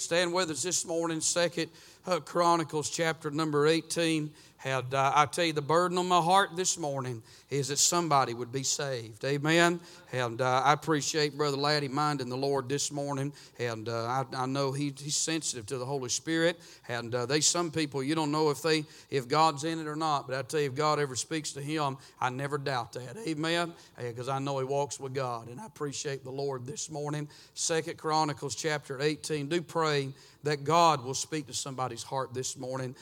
stand with us this morning, Second uh, Chronicles chapter number 18. Had uh, I tell you the burden on my heart this morning is that somebody would be saved. Amen. And uh, I appreciate Brother Laddie minding the Lord this morning. And uh, I, I, know he, he's sensitive to the Holy Spirit. And uh, they, some people, you don't know if they, if God's in it or not. But I tell you, if God ever speaks to him, I never doubt that. Amen. Because I know he walks with God. And I appreciate the Lord this morning. Second Chronicles chapter 18. Do pray that God will speak to somebody's heart this morning.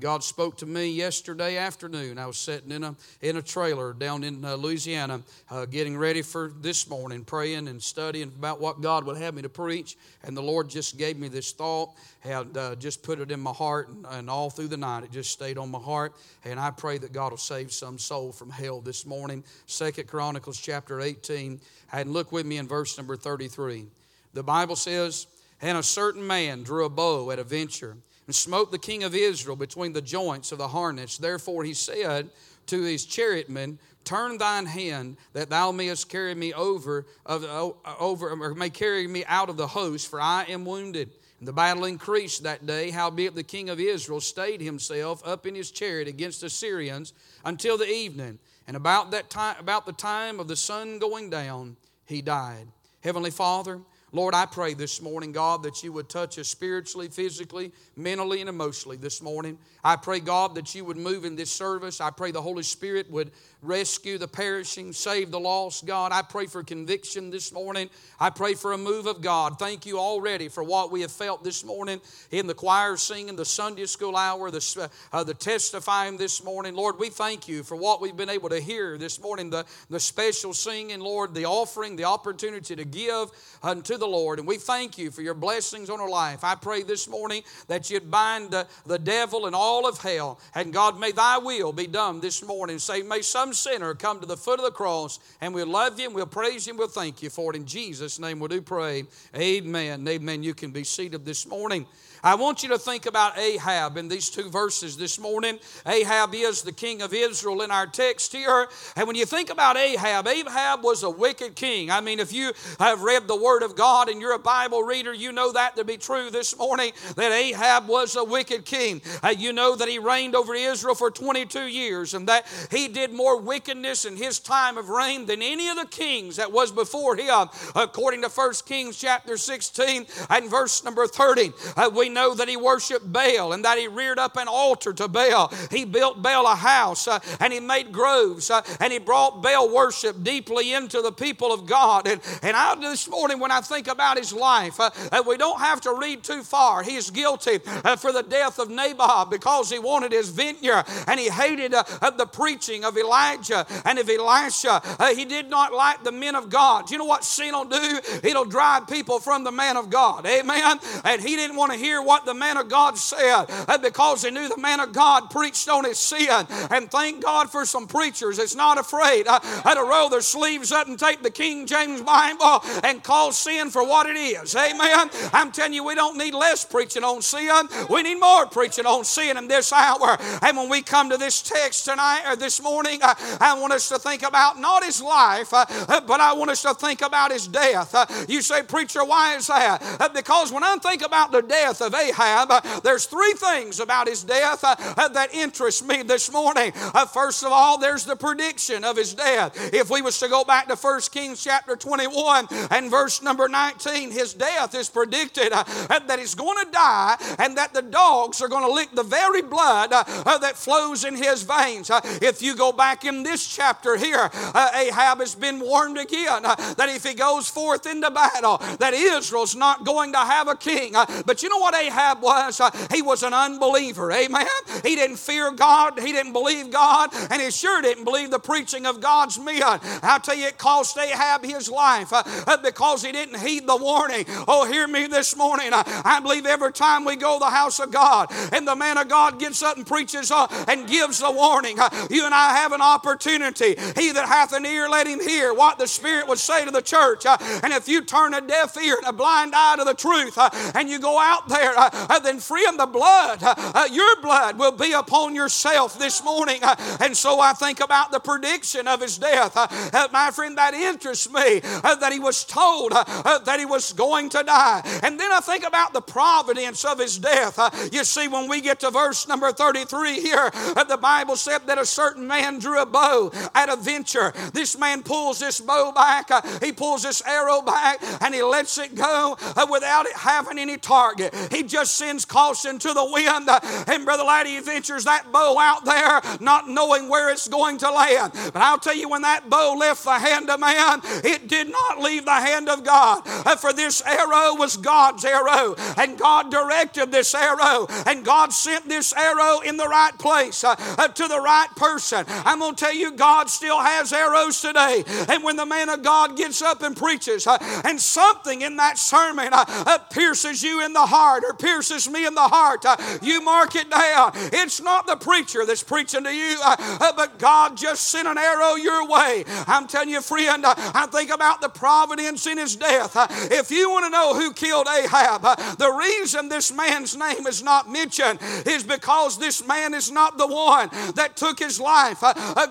God spoke to me yesterday afternoon. I was sitting in a in a trailer down in uh, Louisiana, uh, getting ready for this morning, praying and studying about what God would have me to preach. And the Lord just gave me this thought, and uh, just put it in my heart, and, and all through the night it just stayed on my heart. And I pray that God will save some soul from hell this morning. Second Chronicles chapter 18, and look with me in verse number 33. The Bible says. And a certain man drew a bow at a venture and smote the king of Israel between the joints of the harness. Therefore he said to his chariotmen, Turn thine hand that thou mayest carry me over, of, uh, over or may carry me out of the host, for I am wounded. And the battle increased that day, howbeit the king of Israel stayed himself up in his chariot against the Syrians until the evening. And about that time, about the time of the sun going down, he died. Heavenly Father, Lord, I pray this morning, God, that you would touch us spiritually, physically, mentally, and emotionally this morning. I pray, God, that you would move in this service. I pray the Holy Spirit would rescue the perishing, save the lost, God. I pray for conviction this morning. I pray for a move of God. Thank you already for what we have felt this morning in the choir singing, the Sunday school hour, the, uh, the testifying this morning. Lord, we thank you for what we've been able to hear this morning, the, the special singing, Lord, the offering, the opportunity to give unto the Lord. And we thank you for your blessings on our life. I pray this morning that you'd bind the, the devil and all of hell. And God, may thy will be done this morning. Say, may some sinner come to the foot of the cross and we'll love you and we'll praise you and we'll thank you for it. In Jesus' name we do pray. Amen. Amen. You can be seated this morning. I want you to think about Ahab in these two verses this morning. Ahab is the king of Israel in our text here. And when you think about Ahab, Ahab was a wicked king. I mean, if you have read the Word of God and you're a Bible reader, you know that to be true this morning that Ahab was a wicked king. Uh, you know that he reigned over Israel for 22 years and that he did more wickedness in his time of reign than any of the kings that was before him, according to 1 Kings chapter 16 and verse number 30. Uh, we know that he worshiped Baal and that he reared up an altar to Baal. He built Baal a house uh, and he made groves uh, and he brought Baal worship deeply into the people of God. And, and I, this morning, when I think about his life, uh, we don't have to read too far. He is guilty uh, for the death of Naboth because he wanted his vineyard and he hated uh, the preaching of Elijah and of Elisha. Uh, he did not like the men of God. Do you know what sin will do? It'll drive people from the man of God. Amen. And he didn't want to hear what the man of God said because he knew the man of God preached on his sin. And thank God for some preachers that's not afraid uh, to roll their sleeves up and take the King James Bible and call sin for what it is. Amen. I'm telling you, we don't need less preaching on sin. We need more preaching on sin in this hour. And when we come to this text tonight or this morning, uh, I want us to think about not his life, uh, but I want us to think about his death. You say, Preacher, why is that? Because when I think about the death of Ahab, uh, there's three things about his death uh, uh, that interest me this morning. Uh, first of all, there's the prediction of his death. If we was to go back to 1 Kings chapter 21 and verse number 19, his death is predicted uh, that he's going to die and that the dogs are going to lick the very blood uh, that flows in his veins. If you go back in this chapter here, Ahab has been warned again that if he goes forth into battle, that Israel's not going to have a king. But you know what Ahab was? Uh, he was an unbeliever. Amen. He didn't fear God. He didn't believe God. And he sure didn't believe the preaching of God's men. I'll tell you, it cost Ahab his life uh, uh, because he didn't heed the warning. Oh, hear me this morning. I believe every time we go to the house of God and the man of God gets up and preaches and gives the warning, you and I have an opportunity. He that hath an ear, let him hear what the Spirit would say to the church. And if you turn a deaf ear and a blind eye to the truth and you go out there, uh, uh, then friend, the blood, uh, uh, your blood will be upon yourself this morning. Uh, and so I think about the prediction of his death. Uh, my friend, that interests me that he was told that he was going to die. And then I think about the providence of his death. You see, when we get to verse number 33 here, the Bible said that a certain man drew a bow at a venture. This man pulls this bow back, he pulls this arrow back, and he lets it go without it having any target. He just sends caution to the wind, and Brother Laddie he ventures that bow out there, not knowing where it's going to land. But I'll tell you, when that bow left the hand of man, it did not leave the hand of God. For this arrow was God's arrow, and God directed this arrow, and God sent this arrow in the right place uh, to the right person. I'm going to tell you, God still has arrows today. And when the man of God gets up and preaches, uh, and something in that sermon uh, uh, pierces you in the heart or pierces me in the heart, uh, you mark it down. It's not the preacher that's preaching to you, uh, uh, but God just sent an arrow your way. I'm telling you, friend, uh, I think about the providence in his death. If you want to know who killed Ahab, the reason this man's name is not mentioned is because this man is not the one that took his life.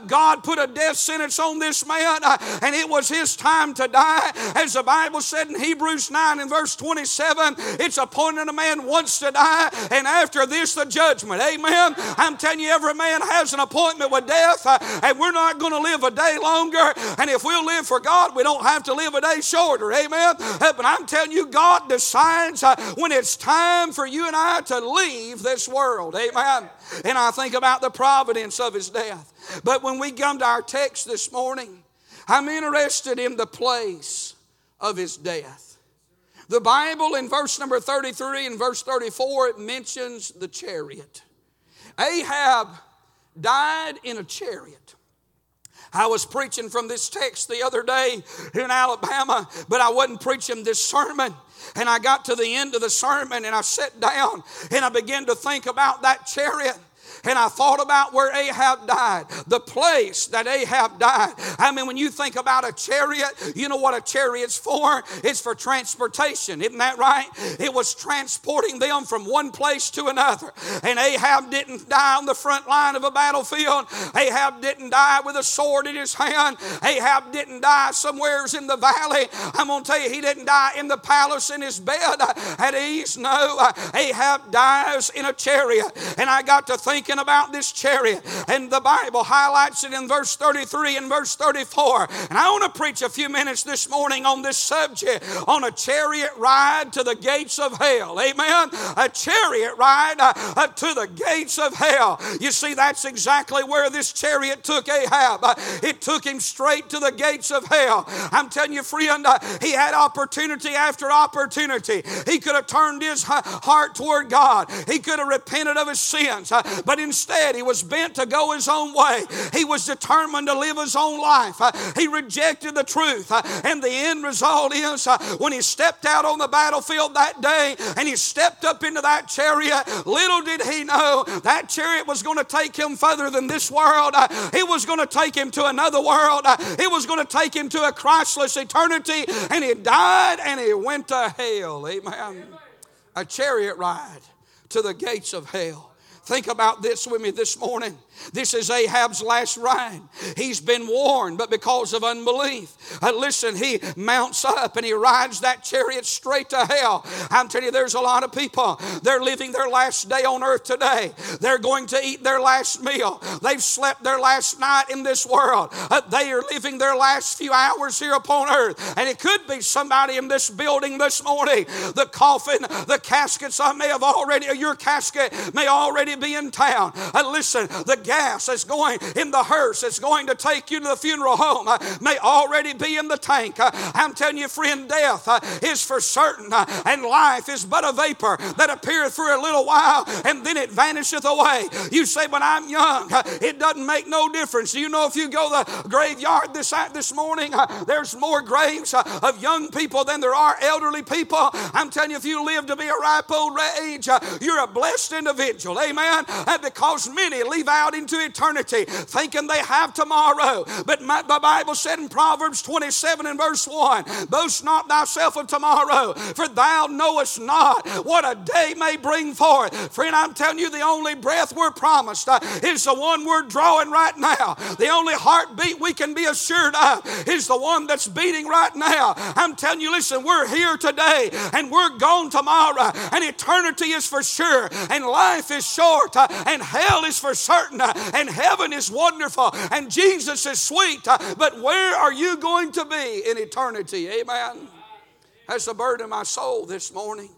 God put a death sentence on this man, and it was his time to die. As the Bible said in Hebrews 9 and verse 27, it's appointed a man once to die, and after this, the judgment. Amen. I'm telling you, every man has an appointment with death, and we're not going to live a day longer. And if we'll live for God, we don't have to live a day shorter. Amen. But I'm telling you, God decides uh, when it's time for you and I to leave this world. Amen. And I think about the providence of his death. But when we come to our text this morning, I'm interested in the place of his death. The Bible in verse number 33 and verse 34, it mentions the chariot. Ahab died in a chariot. I was preaching from this text the other day in Alabama, but I wasn't preaching this sermon. And I got to the end of the sermon and I sat down and I began to think about that chariot and I thought about where Ahab died, the place that Ahab died. I mean, when you think about a chariot, you know what a chariot's for? It's for transportation, isn't that right? It was transporting them from one place to another. And Ahab didn't die on the front line of a battlefield. Ahab didn't die with a sword in his hand. Ahab didn't die somewheres in the valley. I'm going to tell you, he didn't die in the palace in his bed at ease. No, Ahab dies in a chariot. And I got to thinking about this chariot, and the Bible highlights it in verse 33 and verse 34. And I want to preach a few minutes this morning on this subject on a chariot ride to the gates of hell. Amen. A chariot ride uh, uh, to the gates of hell. You see, that's exactly where this chariot took Ahab. Uh, it took him straight to the gates of hell. I'm telling you, friend, uh, he had opportunity after opportunity. He could have turned his heart toward God, he could have repented of his sins, uh, but instead he was bent to go his own way. He was determined to live his own life. Uh, he rejected the truth. Uh, and the end result is uh, when he stepped out on the battlefield that day and he stepped up into that chariot, little did he know that chariot was going to take him further than this world. It was going to take him to another world. It was going to take him to a Christless eternity. And he died and he went to hell. Amen. A chariot ride to the gates of hell. Think about this with me this morning. This is Ahab's last ride. He's been warned, but because of unbelief, uh, listen, he mounts up and he rides that chariot straight to hell. I'm telling you, there's a lot of people. They're living their last day on earth today. They're going to eat their last meal. They've slept their last night in this world. Uh, they are living their last few hours here upon earth. And it could be somebody in this building this morning. The coffin, the caskets I may have already, your casket may already be in town. Uh, listen, the gas that's going in the hearse that's going to take you to the funeral home uh, may already be in the tank. Uh, I'm telling you, friend, death uh, is for certain, and life is but a vapor that appeareth for a little while and then it vanisheth away. You say, But I'm young, it doesn't make no difference. Do you know if you go to the graveyard this, this morning, there's more graves of young people than there are elderly people? I'm telling you, if you live to be a ripe old age, you're a blessed individual. Amen. Amen. And because many leave out into eternity thinking they have tomorrow. But my, the Bible said in Proverbs 27 and verse 1 Boast not thyself of tomorrow, for thou knowest not what a day may bring forth. Friend, I'm telling you, the only breath we're promised uh, is the one we're drawing right now. The only heartbeat we can be assured of is the one that's beating right now. I'm telling you, listen, we're here today and we're gone tomorrow, and eternity is for sure, and life is short, uh, and hell is for certain, uh, and heaven is wonderful, and Jesus is sweet. But where are you going to be in eternity? Amen. That's the burden of my soul this morning.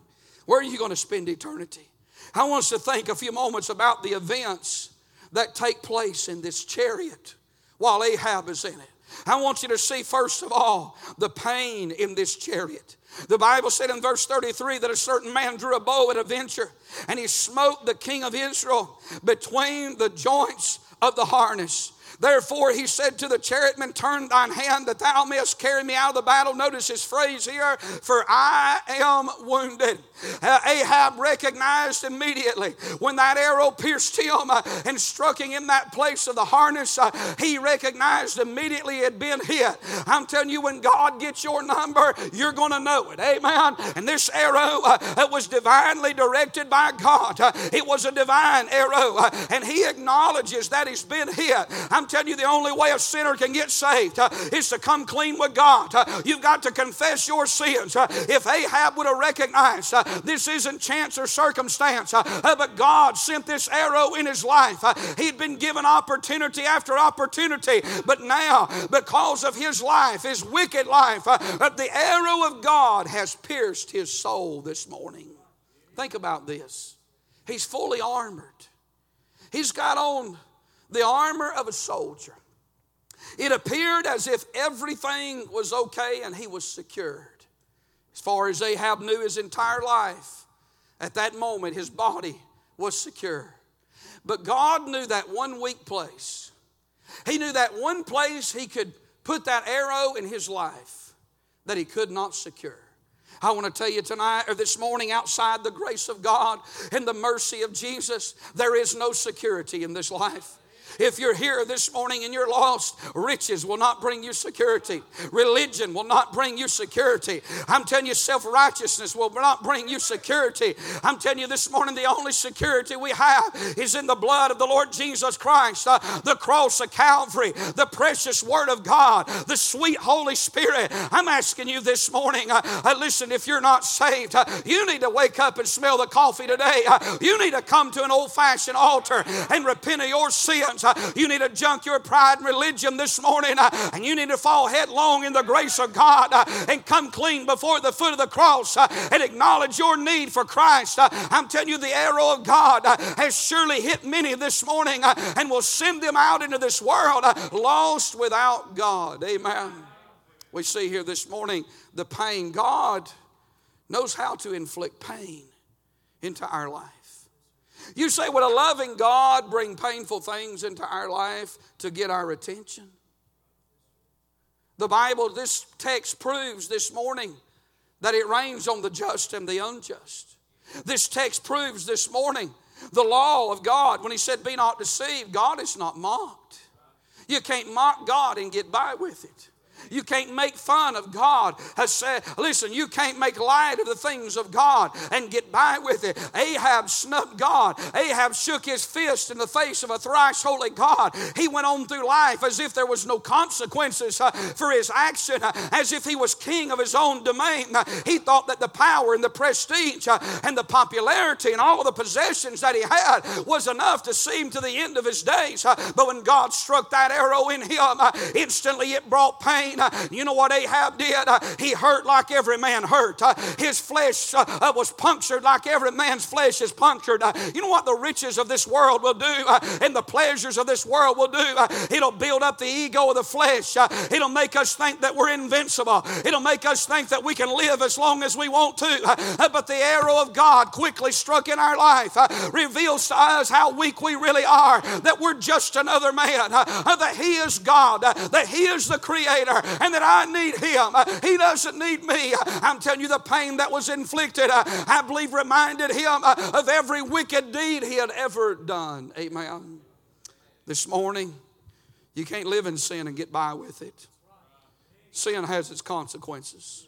Where are you going to spend eternity? I want us to think a few moments about the events that take place in this chariot while Ahab is in it. I want you to see, first of all, the pain in this chariot. The Bible said in verse 33 that a certain man drew a bow at a venture and he smote the king of Israel between the joints of the harness. Therefore, he said to the chariotman, Turn thine hand that thou mayest carry me out of the battle. Notice his phrase here, for I am wounded. Uh, Ahab recognized immediately when that arrow pierced him uh, and struck him in that place of the harness, uh, he recognized immediately he had been hit. I'm telling you, when God gets your number, you're going to know it. Amen. And this arrow uh, was divinely directed by God, it was a divine arrow, and he acknowledges that he's been hit. I'm telling you, the only way a sinner can get saved uh, is to come clean with God. Uh, you've got to confess your sins. Uh, if Ahab would have recognized uh, this isn't chance or circumstance, uh, uh, but God sent this arrow in his life, he'd been given opportunity after opportunity, but now, because of his life, his wicked life, the arrow of God has pierced his soul this morning. Think about this. He's fully armored. He's got on the armor of a soldier. It appeared as if everything was okay and he was secured. As far as Ahab knew his entire life, at that moment his body was secure. But God knew that one weak place. He knew that one place he could put that arrow in his life that he could not secure. I want to tell you tonight or this morning, outside the grace of God and the mercy of Jesus, there is no security in this life. If you're here this morning and you're lost, riches will not bring you security. Religion will not bring you security. I'm telling you, self righteousness will not bring you security. I'm telling you this morning, the only security we have is in the blood of the Lord Jesus Christ, uh, the cross of Calvary, the precious Word of God, the sweet Holy Spirit. I'm asking you this morning, uh, uh, listen, if you're not saved, uh, you need to wake up and smell the coffee today. Uh, you need to come to an old fashioned altar and repent of your sins. Uh, you need to junk your pride and religion this morning, uh, and you need to fall headlong in the grace of God uh, and come clean before the foot of the cross and acknowledge your need for Christ. I'm telling you, the arrow of God has surely hit many this morning and will send them out into this world lost without God. Amen. We see here this morning the pain. God knows how to inflict pain into our life. You say, Would a loving God bring painful things into our life to get our attention? The Bible, this text proves this morning that it rains on the just and the unjust. This text proves this morning the law of God when He said, Be not deceived. God is not mocked. You can't mock God and get by with it. You can't make fun of God. Has said, listen, you can't make light of the things of God and get by with it. Ahab snubbed God. Ahab shook his fist in the face of a thrice holy God. He went on through life as if there was no consequences uh, for his action, uh, as if he was king of his own domain. Uh, he thought that the power and the prestige and the popularity and all the possessions that he had was enough to see him to the end of his days. But when God struck that arrow in him, instantly it brought pain Uh, you know what Ahab did? Uh, he hurt like every man hurt. Uh, his flesh uh, uh, was punctured like every man's flesh is punctured. Uh, you know what the riches of this world will do and the pleasures of this world will do? It'll build up the ego of the flesh. It'll make us think that we're invincible. It'll make us think that we can live as long as we want to. But the arrow of God quickly struck in our life reveals to us how weak we really are, that we're just another man, that He is God, that He is the Creator, and that I need him. He doesn't need me. I'm telling you, the pain that was inflicted, uh, I believe, reminded him uh, of every wicked deed he had ever done. Amen. This morning, you can't live in sin and get by with it. Sin has its consequences.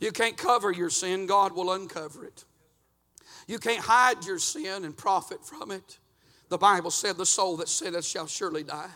You can't cover your sin, God will uncover it. You can't hide your sin and profit from it. The Bible said, The soul that sinneth shall surely die.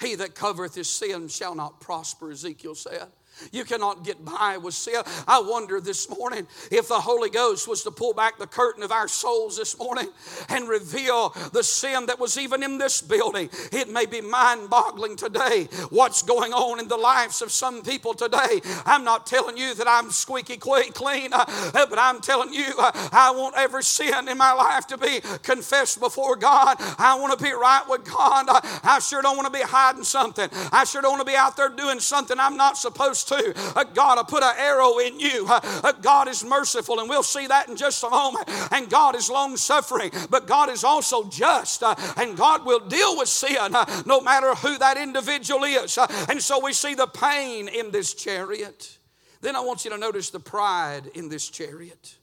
He that covereth his sin shall not prosper, Ezekiel said. You cannot get by with sin. I wonder this morning if the Holy Ghost was to pull back the curtain of our souls this morning and reveal the sin that was even in this building. It may be mind boggling today what's going on in the lives of some people today. I'm not telling you that I'm squeaky clean, uh, but I'm telling you uh, I want every sin in my life to be confessed before God. I want to be right with God. I sure don't want to be hiding something. I sure don't want to be out there doing something I'm not supposed to. Uh, God will put an arrow in you. Uh, uh, God is merciful, and we'll see that in just a moment. And God is long suffering, but God is also just, and God will deal with sin no matter who that individual is. And so we see the pain in this chariot. Then I want you to notice the pride in this chariot.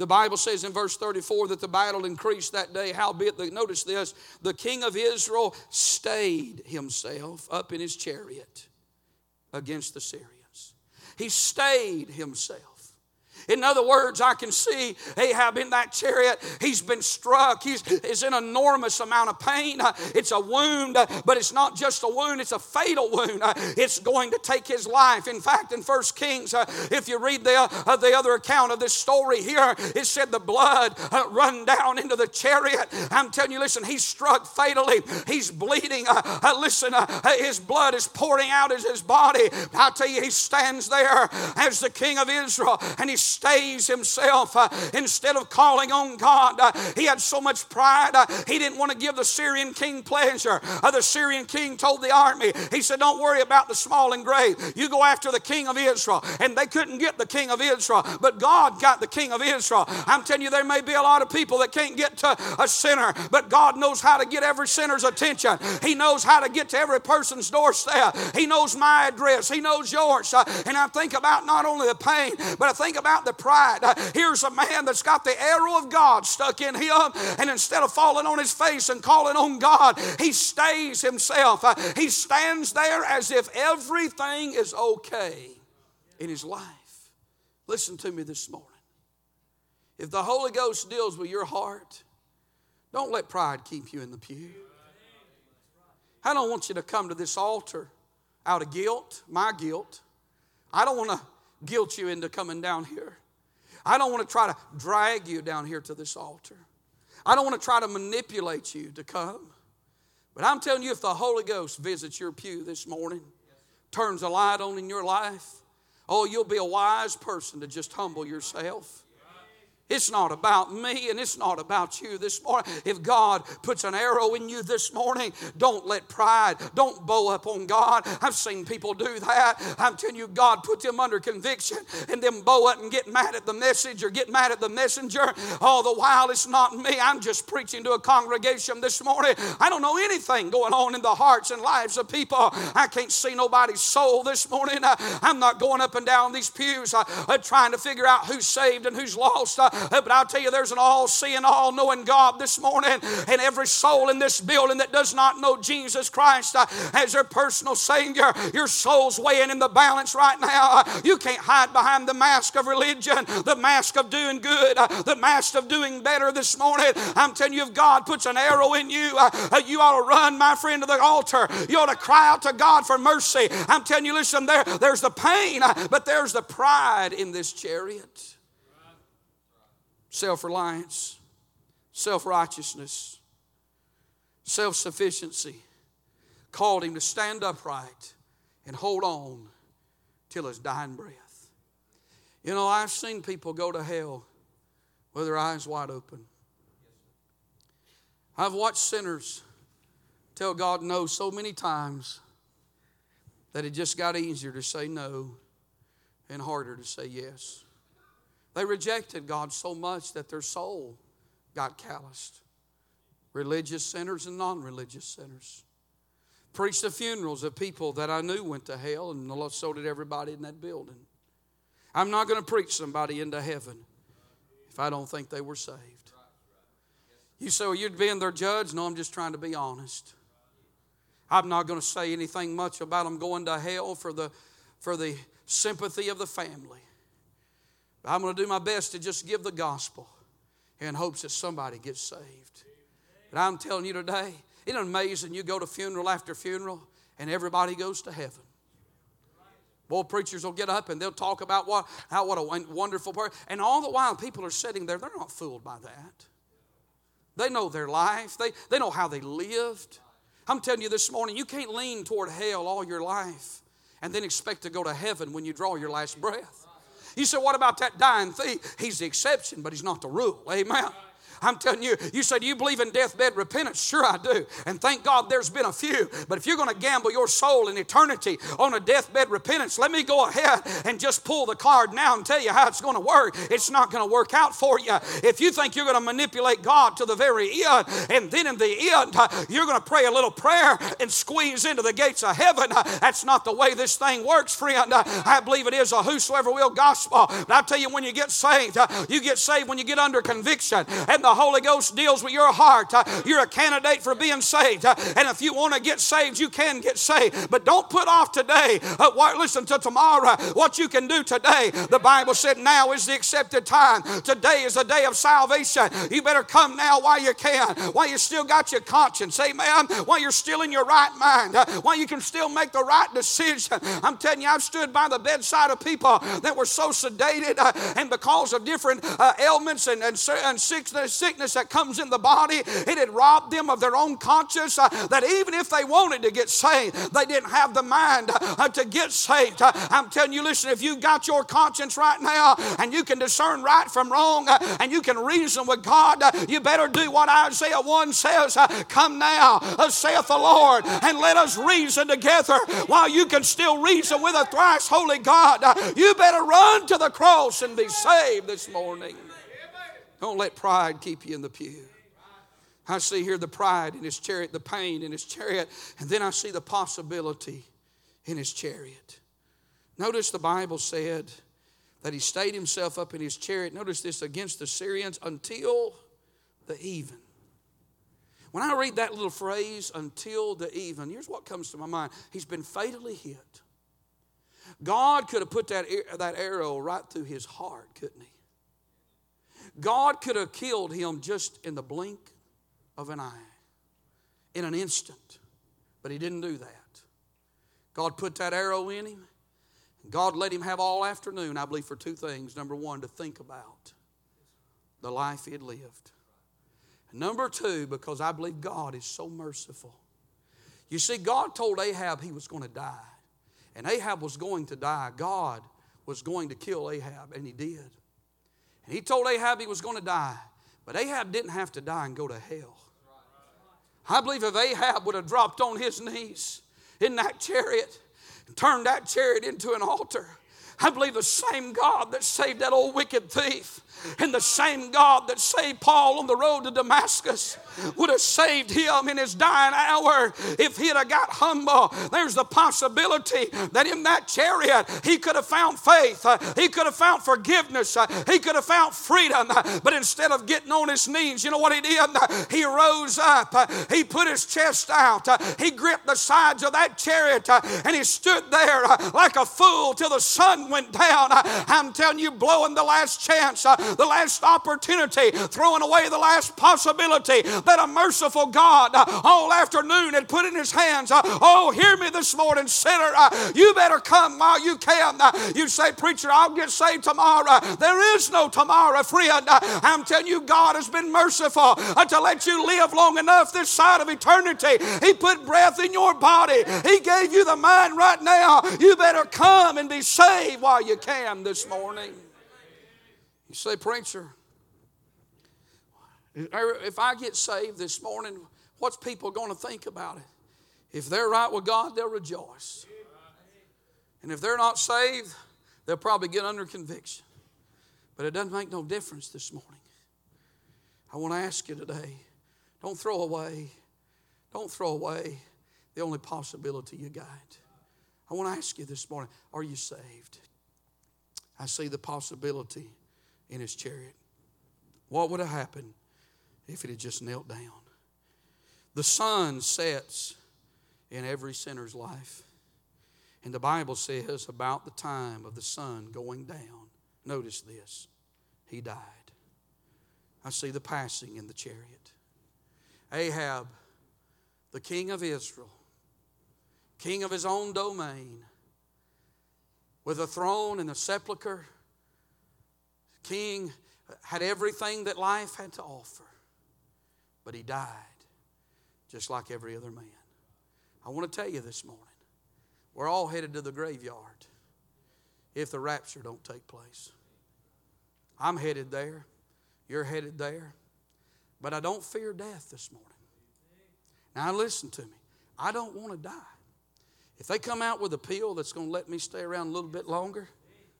The Bible says in verse 34 that the battle increased that day. Howbeit, the, notice this the king of Israel stayed himself up in his chariot against the Syrians. He stayed himself. In other words, I can see Ahab in that chariot. He's been struck. He's, he's in enormous amount of pain. Uh, it's a wound, uh, but it's not just a wound, it's a fatal wound. Uh, it's going to take his life. In fact, in First Kings, if you read the, the other account of this story here, it said the blood run down into the chariot. I'm telling you, listen, he's struck fatally. He's bleeding. listen, his blood is pouring out of his body. I tell you, he stands there as the king of Israel and he's stays himself uh, instead of calling on God. Uh, he had so much pride, uh, he didn't want to give the Syrian king pleasure. The Syrian king told the army, he said, Don't worry about the small and great. You go after the king of Israel. And they couldn't get the king of Israel, but God got the king of Israel. I'm telling you, there may be a lot of people that can't get to a sinner, but God knows how to get every sinner's attention. He knows how to get to every person's doorstep. He knows my address, He knows yours. And I think about not only the pain, but I think about the pride. Uh, here's a man that's got the arrow of God stuck in him, and instead of falling on his face and calling on God, he stays himself. Uh, he stands there as if everything is okay in his life. Listen to me this morning. If the Holy Ghost deals with your heart, don't let pride keep you in the pew. I don't want you to come to this altar out of guilt, my guilt. I don't want to guilt you into coming down here. I don't want to try to drag you down here to this altar. I don't want to try to manipulate you to come. But I'm telling you, if the Holy Ghost visits your pew this morning, turns a light on in your life, oh, you'll be a wise person to just humble yourself it's not about me and it's not about you this morning. If God puts an arrow in you this morning, don't let pride, don't bow up on God. I've seen people do that. I'm telling you, God put them under conviction and then bow up and get mad at the message or get mad at the messenger. All the while, it's not me. I'm just preaching to a congregation this morning. I don't know anything going on in the hearts and lives of people. I can't see nobody's soul this morning. I'm not going up and down these pews uh, trying to figure out who's saved and who's lost. Uh, but I'll tell you, there's an all seeing, all knowing God this morning, and every soul in this building that does not know Jesus Christ uh, as their personal Savior, your soul's weighing in the balance right now. Uh, you can't hide behind the mask of religion, the mask of doing good, uh, the mask of doing better this morning. I'm telling you, if God puts an arrow in you, you ought to run, my friend, to the altar. You ought to cry out to God for mercy. I'm telling you, listen, there, there's the pain, but there's the pride in this chariot self reliance, self righteousness, self sufficiency called him to stand upright and hold on till his dying breath. You know, I've seen people go to hell with their eyes wide open. I've watched sinners tell God no so many times that it just got easier to say no and harder to say yes. They rejected God so much that their soul got calloused. Religious sinners and non religious sinners. Preached the funerals of people that I knew went to hell, and so did everybody in that building. I'm not going to preach somebody into heaven if I don't think they were saved. You say, well, you'd being their judge? No, I'm just trying to be honest. I'm not going to say anything much about them going to hell for the, for the sympathy of the family. I'm going to do my best to just give the gospel in hopes that somebody gets saved. But I'm telling you today, isn't amazing you go to funeral after funeral and everybody goes to heaven? Boy, preachers will get up and they'll talk about what, how what a wonderful person. And all the while, people are sitting there, they're not fooled by that. They know their life, they, they know how they lived. I'm telling you this morning, you can't lean toward hell all your life and then expect to go to heaven when you draw your last breath. You say, what about that dying thief? He's the exception, but he's not the rule. Amen. I'm telling you, you say, Do you believe in deathbed repentance? Sure, I do. And thank God there's been a few. But if you're going to gamble your soul in eternity on a deathbed repentance, let me go ahead and just pull the card now and tell you how it's going to work. It's not going to work out for you. If you think you're going to manipulate God to the very end, and then in the end, you're going to pray a little prayer and squeeze into the gates of heaven, that's not the way this thing works, friend. I believe it is a whosoever will gospel. But I tell you, when you get saved, you get saved when you get under conviction. And the the Holy Ghost deals with your heart, uh, you're a candidate for being saved. Uh, and if you want to get saved, you can get saved. But don't put off today. Uh, listen to tomorrow what you can do today. The Bible said now is the accepted time. Today is the day of salvation. You better come now while you can, while you still got your conscience. Amen. While you're still in your right mind, while you can still make the right decision. I'm telling you, I've stood by the bedside of people that were so sedated and because of different ailments and, and, and sickness sickness that comes in the body, it had robbed them of their own conscience uh, that even if they wanted to get saved, they didn't have the mind uh, to get saved. Uh, I'm telling you, listen, if you've got your conscience right now and you can discern right from wrong and you can reason with God, you better do what Isaiah 1 says Come now, saith the Lord, and let us reason together while you can still reason with a thrice holy God. you better run to the cross and be saved this morning. Don't let pride keep you in the pew. I see here the pride in his chariot, the pain in his chariot, and then I see the possibility in his chariot. Notice the Bible said that he stayed himself up in his chariot. Notice this against the Syrians until the even. When I read that little phrase, until the even, here's what comes to my mind. He's been fatally hit. God could have put that, that arrow right through his heart, couldn't he? God could have killed him just in the blink of an eye, in an instant, but he didn't do that. God put that arrow in him. God let him have all afternoon, I believe, for two things. Number one, to think about the life he had lived. Number two, because I believe God is so merciful. You see, God told Ahab he was going to die. And Ahab was going to die. God was going to kill Ahab, and he did. He told Ahab he was going to die, but Ahab didn't have to die and go to hell. I believe if Ahab would have dropped on his knees in that chariot and turned that chariot into an altar, I believe the same God that saved that old wicked thief and the same God that saved Paul on the road to Damascus would have saved him in his dying hour if he'd have got humble. There's the possibility that in that chariot he could have found faith, uh, he could have found forgiveness, uh, he could have found freedom. Uh, but instead of getting on his knees, you know what he did? Uh, he rose up, uh, he put his chest out, uh, he gripped the sides of that chariot, and he stood there like a fool till the sun went down. I'm telling you, blowing the last chance the last opportunity, throwing away the last possibility that a merciful God uh, all afternoon had put in his hands. Uh, oh, hear me this morning, sinner. Uh, you better come while you can. You say, Preacher, I'll get saved tomorrow. There is no tomorrow, friend. I'm telling you, God has been merciful to let you live long enough this side of eternity. He put breath in your body, He gave you the mind right now. You better come and be saved while you can this morning. You say, Preacher, if I get saved this morning, what's people going to think about it? If they're right with God, they'll rejoice. And if they're not saved, they'll probably get under conviction. But it doesn't make no difference this morning. I want to ask you today don't throw away, don't throw away the only possibility you got. I want to ask you this morning are you saved? I see the possibility in his chariot. What would have happened if it had just knelt down? The sun sets in every sinner's life. And the Bible says about the time of the sun going down, notice this, he died. I see the passing in the chariot. Ahab, the king of Israel, king of his own domain, with a throne and a sepulchre, king had everything that life had to offer, but he died just like every other man. I want to tell you this morning, we're all headed to the graveyard if the rapture don't take place. I'm headed there. You're headed there. But I don't fear death this morning. Now, listen to me. I don't want to die. If they come out with a pill that's going to let me stay around a little bit longer,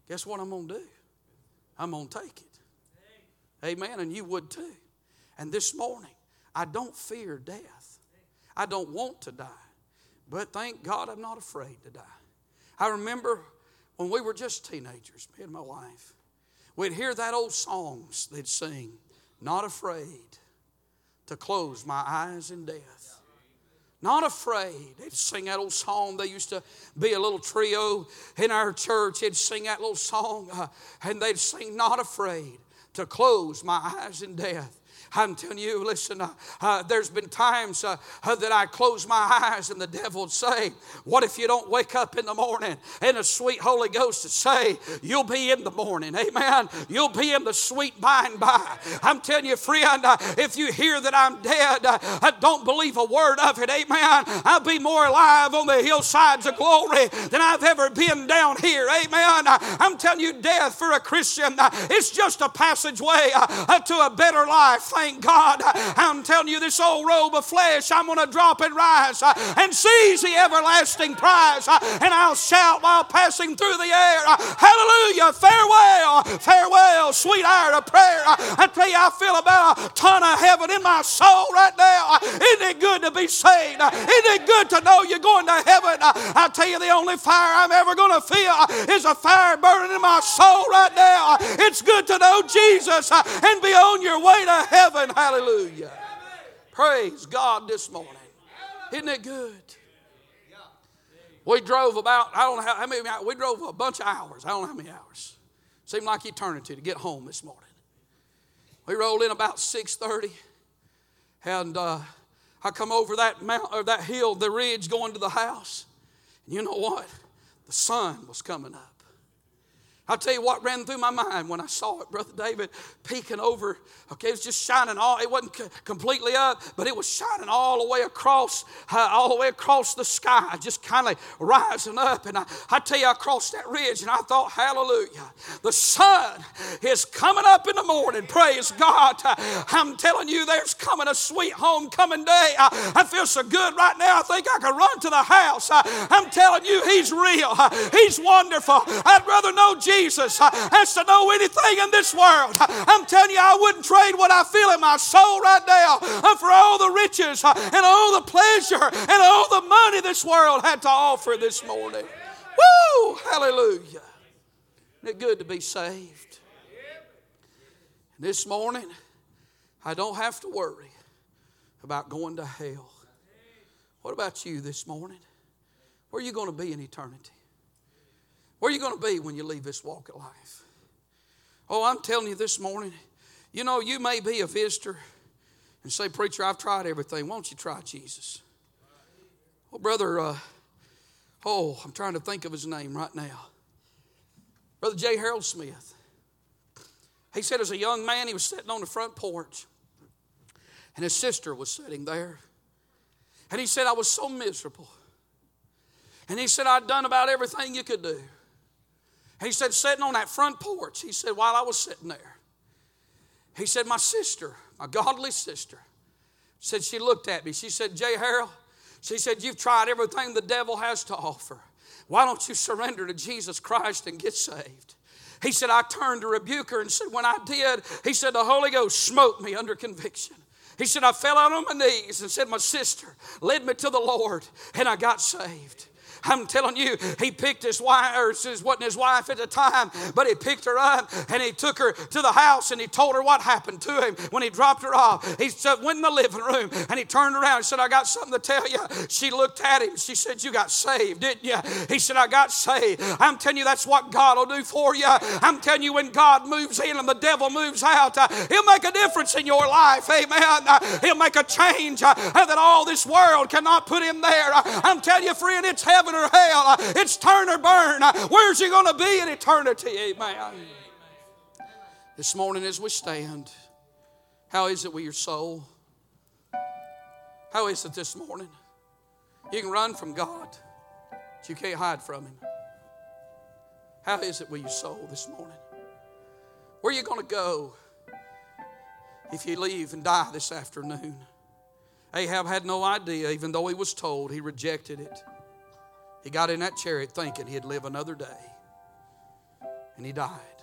guess what I'm going to do? I'm going to take it. Amen. And you would too. And this morning, I don't fear death. I don't want to die. But thank God I'm not afraid to die. I remember when we were just teenagers, me and my wife, we'd hear that old songs they'd sing, Not Afraid to Close My Eyes in Death. Not afraid. They'd sing that old song. They used to be a little trio in our church. They'd sing that little song, uh, and they'd sing, Not afraid to close my eyes in death. I'm telling you, listen, uh, uh, there's been times uh, uh, that I close my eyes and the devil would say, What if you don't wake up in the morning and the sweet Holy Ghost would say, You'll be in the morning. Amen. You'll be in the sweet by and by. I'm telling you, friend, uh, if you hear that I'm dead, uh, don't believe a word of it. Amen. I'll be more alive on the hillsides of glory than I've ever been down here. Amen. I'm telling you, death for a Christian, it's just a passageway to a better life thank God. I'm telling you, this old robe of flesh, I'm going to drop and rise uh, and seize the everlasting prize. Uh, and I'll shout while passing through the air, uh, Hallelujah, farewell, farewell, sweet hour of prayer. Uh, I tell you, I feel about a ton of heaven in my soul right now. Uh, isn't it good to be saved? Uh, isn't it good to know you're going to heaven? I tell you, the only fire I'm ever going to feel is a fire burning in my soul right now. It's good to know Jesus and be on your way to heaven heaven. Hallelujah. Praise God this morning. Isn't it good? We drove about, I don't know how, how many, we drove a bunch of hours. I don't know how many hours. Seemed like eternity to get home this morning. We rolled in about 6.30 and uh, I come over that mount or that hill, the ridge going to the house. And you know what? The sun was coming up. I'll tell you what ran through my mind when I saw it, Brother David, peeking over. Okay, it was just shining all, it wasn't c- completely up, but it was shining all the way across, uh, all the way across the sky, just kind of rising up. And I, I tell you, I crossed that ridge and I thought, hallelujah, the sun is coming up in the morning. Praise God. I'm telling you, there's coming a sweet homecoming day. I, I feel so good right now. I think I could run to the house. I, I'm telling you, He's real. He's wonderful. I'd rather know Jesus Jesus uh, has to know anything in this world, uh, I'm telling you, I wouldn't trade what I feel in my soul right now uh, for all the riches and all the pleasure and all the money this world had to offer this morning. Woo! Hallelujah. Isn't it good to be saved? This morning, I don't have to worry about going to hell. What about you this morning? Where are you going to be in eternity? Where are you going to be when you leave this walk of life? Oh, I'm telling you this morning, you know, you may be a visitor and say, Preacher, I've tried everything. Why don't you try Jesus? Well, brother, uh, oh, I'm trying to think of his name right now. Brother J. Harold Smith. He said, as a young man, he was sitting on the front porch, and his sister was sitting there. And he said, I was so miserable. And he said, I'd done about everything you could do. He said, sitting on that front porch, he said, while I was sitting there, he said, my sister, my godly sister, said she looked at me. She said, Jay Harold, she said, you've tried everything the devil has to offer. Why don't you surrender to Jesus Christ and get saved? He said, I turned to rebuke her and said, When I did, he said, the Holy Ghost smote me under conviction. He said, I fell out on my knees and said, My sister led me to the Lord, and I got saved. I'm telling you, he picked his wife, or it wasn't his wife at the time, but he picked her up and he took her to the house and he told her what happened to him when he dropped her off. He went in the living room and he turned around and said, I got something to tell you. She looked at him. She said, You got saved, didn't you? He said, I got saved. I'm telling you, that's what God will do for you. I'm telling you, when God moves in and the devil moves out, uh, he'll make a difference in your life. Amen. Uh, he'll make a change uh, that all this world cannot put him there. I'm telling you, friend, it's heaven heaven or hell. Uh, it's turn or burn. Uh, where's he going to be in eternity? Amen. This morning, as we stand, how is it with your soul? How is it this morning? You can run from God, but you can't hide from Him. How is it with your soul this morning? Where are you going to go if you leave and die this afternoon? Ahab had no idea, even though he was told, he rejected it. He got in that chariot thinking he'd live another day. And he died.